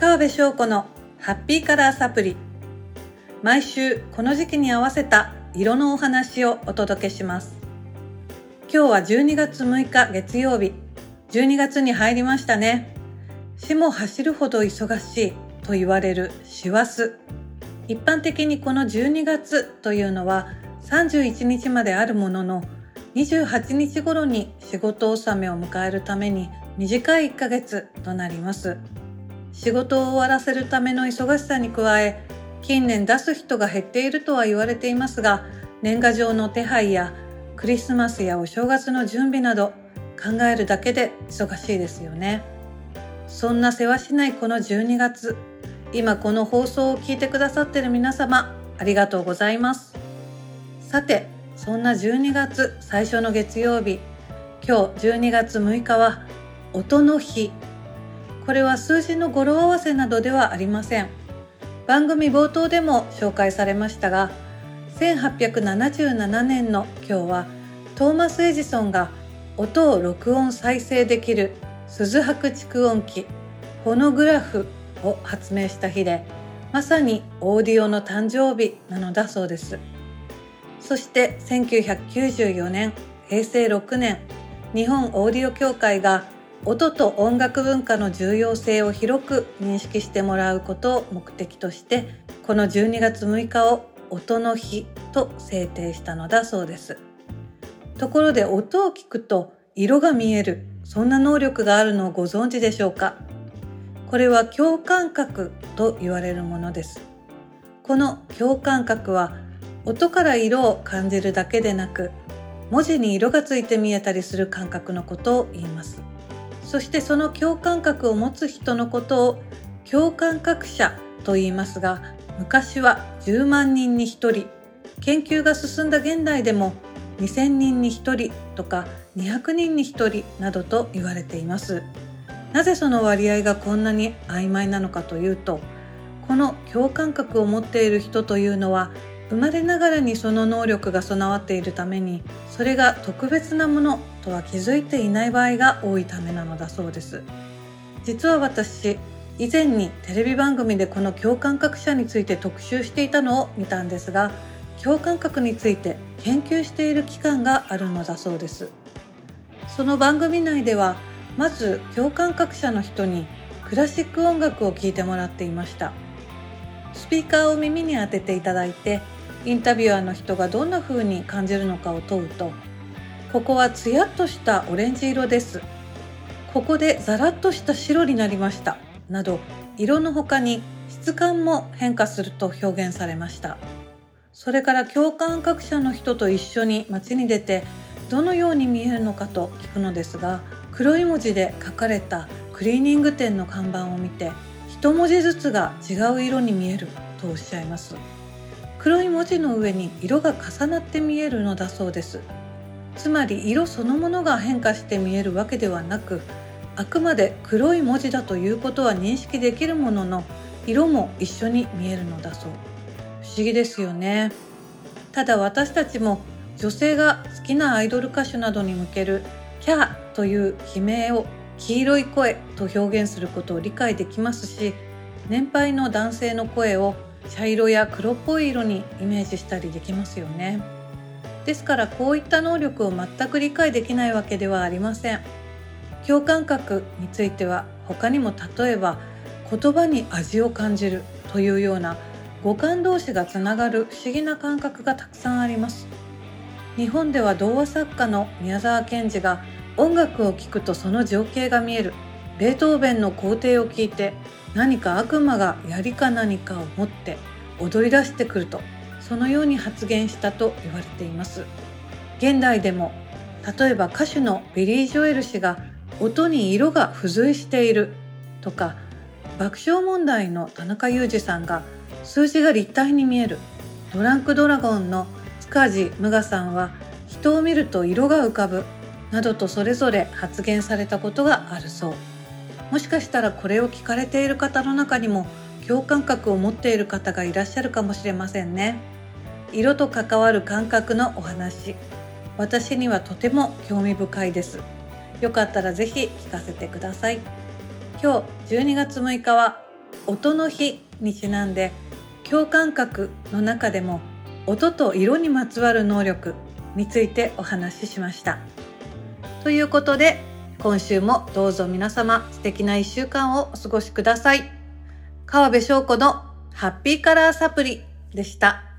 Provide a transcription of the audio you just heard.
川辺翔子のハッピーカラーサプリ。毎週この時期に合わせた色のお話をお届けします。今日は12月6日月曜日。12月に入りましたね。死も走るほど忙しいと言われる師走。一般的にこの12月というのは31日まであるものの28日頃に仕事納めを迎えるために短い1ヶ月となります。仕事を終わらせるための忙しさに加え近年出す人が減っているとは言われていますが年賀状の手配やクリスマスやお正月の準備など考えるだけで忙しいですよね。そんな世話しないこの12月今この放送を聞いてくださっている皆様ありがとうございます。さてそんな12月最初の月曜日今日12月6日は音の日これは数字の語呂合わせなどではありません。番組冒頭でも紹介されましたが1877年の今日はトーマス・エジソンが音を録音再生できる鈴白蓄音機フォノグラフを発明した日でまさにオーディオの誕生日なのだそうです。そして1994年平成6年日本オーディオ協会が音と音楽文化の重要性を広く認識してもらうことを目的としてこの12月6日を音の日と制定したのだそうです。ところで音を聞くと色が見えるそんな能力があるのをご存知でしょうか？これは共感覚と言われるものです。この共感覚は音から色を感じるだけでなく文字に色がついて見えたりする感覚のことを言います。そしてその共感覚を持つ人のことを共感覚者と言いますが昔は10万人に1人研究が進んだ現代でも2000人に1人とか200人に1人などと言われています。なぜその割合がこんなに曖昧なのかというとこの共感覚を持っている人というのは生まれながらにその能力が備わっているためにそれが特別なものとは気づいていない場合が多いためなのだそうです。実は私以前にテレビ番組でこの共感覚者について特集していたのを見たんですが共感覚について研究している機関があるのだそうです。その番組内ではまず共感覚者の人にクラシック音楽を聴いてもらっていました。スピーカーを耳に当てていただいてインタビュアーの人がどんな風に感じるのかを問うとここはツヤっとしたオレンジ色です。ここでザラッとした白になりました。など色の他に質感も変化すると表現されました。それから共感覚者の人と一緒に街に出てどのように見えるのかと聞くのですが黒い文字で書かれたクリーニング店の看板を見て一文字ずつが違う色に見えるとおっしゃいます。黒い文字の上に色が重なって見えるのだそうです。つまり色そのものが変化して見えるわけではなくあくまで黒い文字だということは認識できるものの色も一緒に見えるのだそう。不思議ですよね。ただ私たちも女性が好きなアイドル歌手などに向けるキャーという悲鳴を黄色い声と表現することを理解できますし年配の男性の声を茶色や黒っぽい色にイメージしたりできますよね。ですからこういった能力を全く理解できないわけではありません。共感覚については他にも例えば言葉に味を感じるというような五感同士がつながる不思議な感覚がたくさんあります。日本では童話作家の宮沢賢治が音楽を聴くとその情景が見える。ベートーベンの皇帝を聞いて何か悪魔が槍か何かを持って踊り出してくるとそのように発言したと言われています。現代でも例えば歌手のビリー・ジョエル氏が音に色が付随しているとか爆笑問題の田中裕二さんが数字が立体に見えるドランクドラゴンの塚地無我さんは人を見ると色が浮かぶなどとそれぞれ発言されたことがあるそう。もしかしたらこれを聞かれている方の中にも共感覚を持っている方がいらっしゃるかもしれませんね。色と関わる感覚のお話私にはとても興味深いですよかったらぜひ聞かせてください今日12月6日は音の日にちなんで共感覚の中でも音と色にまつわる能力についてお話ししました。ということで今週もどうぞ皆様素敵な1週間をお過ごしください。川辺翔子のハッピーカラーサプリでした。